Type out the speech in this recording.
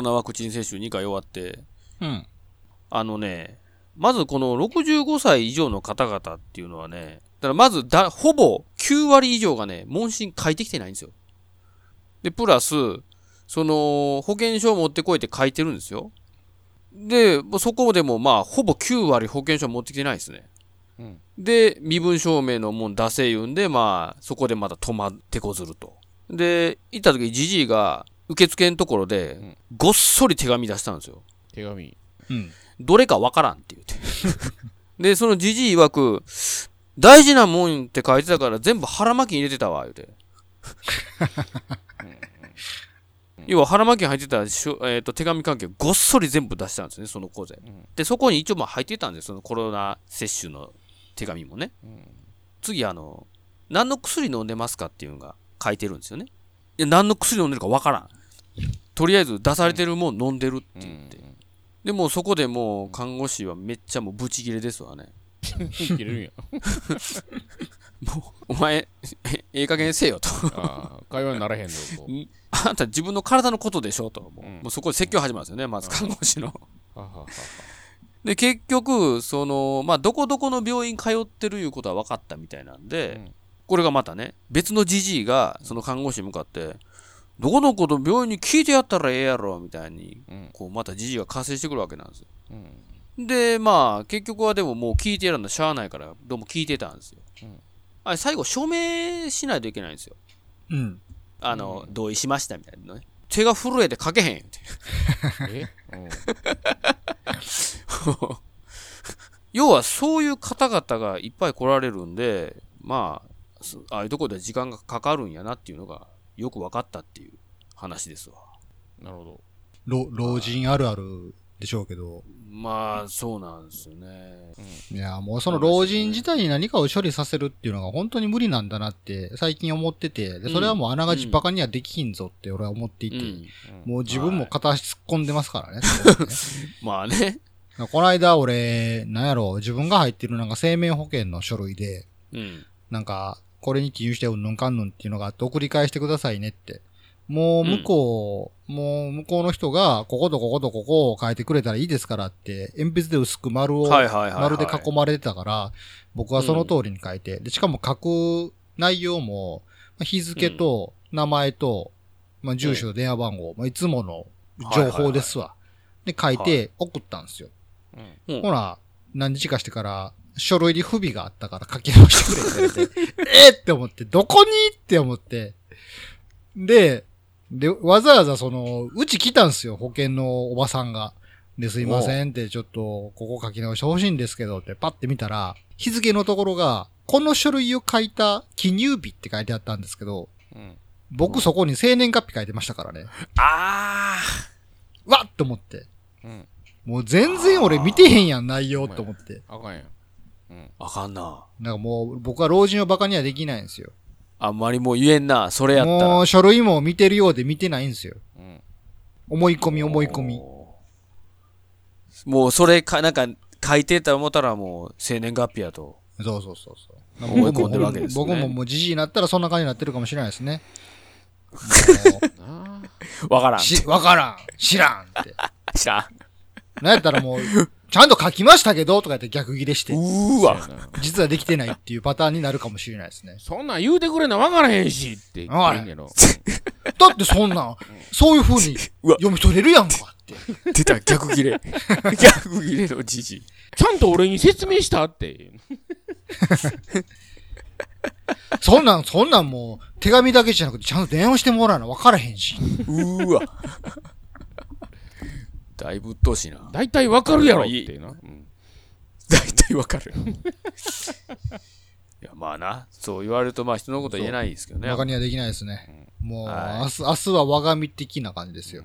ロナワクチン接種2回終わって、うん。あのね、まずこの65歳以上の方々っていうのはね、だからまずだ、ほぼ9割以上がね、問診書いてきてないんですよ。で、プラス、その、保険証持ってこいって書いてるんですよ。で、そこでもまあ、ほぼ9割保険証持ってきてないですね。うんで、身分証明のもん出せ言うんで、まあ、そこでまた止まってこずると。で、行った時、じじいが、受付のところでん、ごっそり手紙出したんですよ。手紙。うん。どれかわからんって言って。で、そのじじい曰く、大事なもんって書いてたから全部腹巻きに入れてたわ、言うて。要は腹巻きに入ってたしょ、えー、と手紙関係をごっそり全部出したんですね、その子で。んで、そこに一応まあ入ってたんですそのコロナ接種の手紙もね。次、あの、何の薬飲んでますかっていうのが書いてるんですよね。いや、何の薬飲んでるかわからん。とりあえず出されてるもん飲んでるって言って。でもうそこでもう看護師はめっちゃもうブチギレですわね。切れるんや。もう、お前、えええ加減せよと。会話にならへんぞ、と。あんた自分の体のことでしょと。もう,、うんもうそこで説教始まるんですよね、まず看護師の。で、結局、その、まあ、どこどこの病院通ってるいうことは分かったみたいなんで、うんこれがまたね、別のじじいが、その看護師に向かって、どこどこの病院に聞いてやったらええやろ、みたいに、うんこう、またじじいが加勢してくるわけなんですよ。うんで、まあ、結局はでももう聞いてやるのしゃあないから、どうも聞いてたんですよ。うんあれ、最後、署名しないといけないんですよ。うん。あの、同意しましたみたいなのね。手が震えて書けへんって。え？うん 要は、そういう方々がいっぱい来られるんで、まあ、そああいうところで時間がかかるんやなっていうのが、よく分かったっていう話ですわ。なるほど。老老人あるあるでしょうけど。まあ、そうなんですよね。いや、もうその老人自体に何かを処理させるっていうのが本当に無理なんだなって最近思ってて、でそれはもうあながちバカにはできひんぞって俺は思っていて、うん。もう自分も片足突っ込んでますからね。そこにね まあね。この間俺、なんやろ、自分が入ってるなんか生命保険の書類で、うん。なんか、これに記入してうんぬんかんぬんっていうのがあって送り返してくださいねって。もう向こう、もう向こうの人が、こことこことここを書いてくれたらいいですからって、鉛筆で薄く丸を、丸で囲まれてたから、僕はその通りに書いて、で、しかも書く内容も、まあ日付と名前と、まあ、住所と電話番号、まあ、いつもの情報ですわ。で、書いて送ったんですよ。うんうんほら、何日かしてから、書類に不備があったから書き直してくれって えーって思って、どこにって思って。で、で、わざわざその、うち来たんすよ、保険のおばさんが。で、すいませんって、ちょっと、ここ書き直してほしいんですけどって、パッて見たら、日付のところが、この書類を書いた記入日って書いてあったんですけど、うん僕そこに生年月日書いてましたからね。あわっと思って。うん。もう全然俺見てへんやん、内容と思って。あかんやん。うん。ーあかんな。なんかもう、僕は老人をバカにはできないんですよ。あんまりもう言えんな。それやったら。もう書類も見てるようで見てないんですよ。うん。思い込み思い込み。もうそれか、なんか書いてた思ったらもう生年月日やと。そうそうそうそう。思い込んでるわけですね僕ももうじじいになったらそんな感じになってるかもしれないですね。も なわからん。わからん知らんって。知らん。なんやったらもう、ちゃんと書きましたけどとか言って逆切れして、うーわ。あ。実はできてないっていうパターンになるかもしれないですね。そんなん言うてくれな分からへんしって言ってんけど。だってそんなん、そういう風に 読み取れるやんかって。出た、逆切れ。逆切れのじじい。ちゃんと俺に説明したって。そんなん、そんなんもう、手紙だけじゃなくてちゃんと電話してもらわな分からへんし。うーわ。だいぶ鬱陶しいな。大体分かるやろってな。うん大体わかる。いや、まあな。そう言われると、まあ人のことは言えないですけどね。バカにはできないですね。もう、はい明日、明日は我が身的な感じですよ。